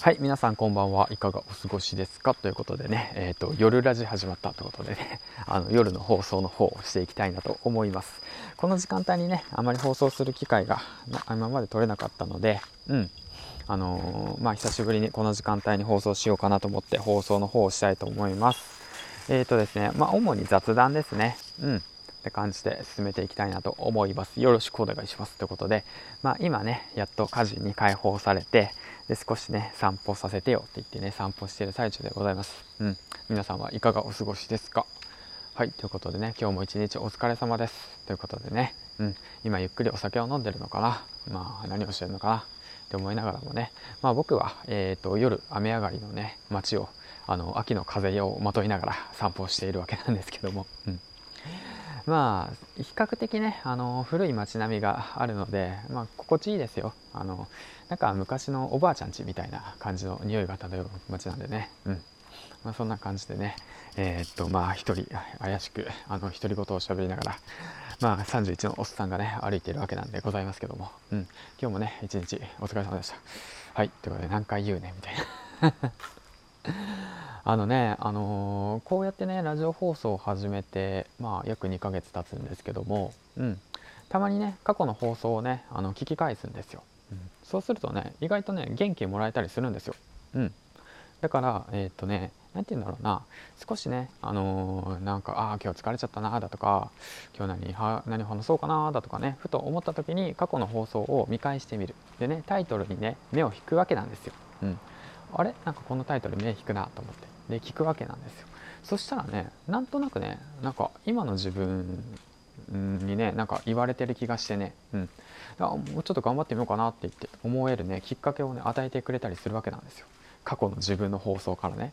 はい、皆さんこんばんは。いかがお過ごしですか？ということでね、えっ、ー、と、夜ラジ始まったということでね、あの、夜の放送の方をしていきたいなと思います。この時間帯にね、あまり放送する機会が今まで取れなかったので、うん。あのー、まあ、久しぶりにこの時間帯に放送しようかなと思って放送の方をしたいと思います。えっ、ー、とですね、まあ、主に雑談ですね。うん。って感じで進めていきたいなと思います。よろしくお願いします。ということで、まあ、今ね、やっと家事に解放されて、で、少しね、散歩させてよって言ってね、散歩している最中でございます。うん。皆さんはいかがお過ごしですか？はい。ということでね、今日も一日お疲れ様です。ということでね、うん。今ゆっくりお酒を飲んでるのかな？まあ、何をしてるのかな？って思いながらもね、まあ僕は、えっ、ー、と、夜雨上がりのね、街を、あの、秋の風をまといながら散歩をしているわけなんですけども、うん。まあ比較的ねあの古い街並みがあるので、まあ、心地いいですよ。あのなんか昔のおばあちゃん家みたいな感じの匂いが漂う街なんでね。うん。まあ、そんな感じでね。えー、っとまあ一人怪しくあの独り言をしゃべりながらまあ31のおっさんがね歩いているわけなんでございますけども、うん、今日もね一日お疲れ様でした。はい。ということで何回言うねみたいな。あのね、あのー、こうやってね、ラジオ放送を始めて、まあ、約2ヶ月経つんですけども、うん、たまにね、過去の放送をね、あの聞き返すんですよ、うん。そうするとね、意外とね、元気もらえたりするんですよ。うん。だから、えー、っとね、何て言うんだろうな、少しね、あのー、なんか、ああ、今日疲れちゃったな、だとか、今日何は何話そうかな、だとかね、ふと思った時に過去の放送を見返してみる。でね、タイトルにね、目を引くわけなんですよ。うん。あれ？なんかこのタイトル目引くなと思って。で聞くわけなんですよ。そしたらねなんとなくねなんか今の自分にねなんか言われてる気がしてね、うん、もうちょっと頑張ってみようかなって言って思えるねきっかけをね与えてくれたりするわけなんですよ。過去の自分の放送からね。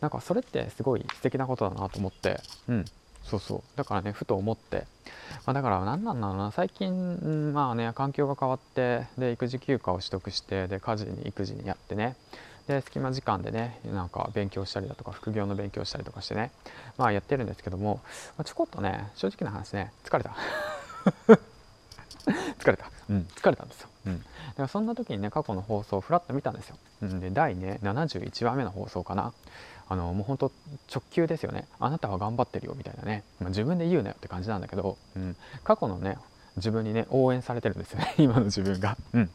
なんかそれってすごい素敵なことだなと思ってうん。そうそう。だからねふと思って、まあ、だから何なんだろうな最近まあね環境が変わってで育児休暇を取得してで家事に育児にやってね。で隙間時間でねなんか勉強したりだとか副業の勉強したりとかしてねまあやってるんですけども、まあ、ちょこっとね正直な話ね疲れた。疲れた、うん、疲れたんですよ、うん、だからそんな時にね過去の放送をふらっと見たんですよ、うん、で第ね71話目の放送かな。あのもうほんと直球ですよね。あなたは頑張ってるよみたいなね、まあ、自分で言うなよって感じなんだけど、うん、過去のね自分にね応援されてるんですよね。今の自分が、うん、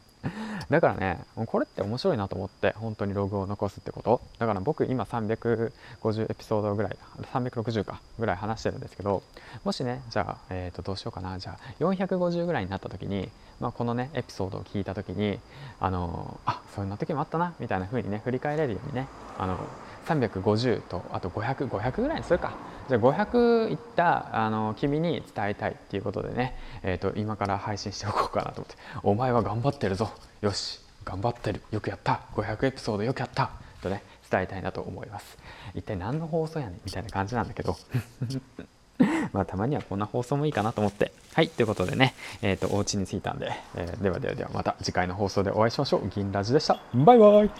だからね、これって面白いなと思って、本当にログを残すってこと。だから僕今350エピソードぐらい、360かぐらい話してるんですけど、もしね、じゃあ、え、ー、と、どうしようかな。じゃあ、450ぐらいになった時に、まあ、このね、エピソードを聞いた時に、あのあ、そんな時もあったな、みたいな風にね、振り返れるようにね、あの350とあと500500 500ぐらいにするか。じゃあ500いったあの君に伝えたいっていうことでね、えーと、今から配信しておこうかなと思って「お前は頑張ってるぞ。よし頑張ってる。よくやった。500エピソードよくやった」とね伝えたいなと思います。一体何の放送やねんみたいな感じなんだけど。まあたまにはこんな放送もいいかなと思って。はいということでね。えっ、ー、とお家に着いたんで、えー、ではではではまた次回の放送でお会いしましょう。銀ラジでした。バイバイ。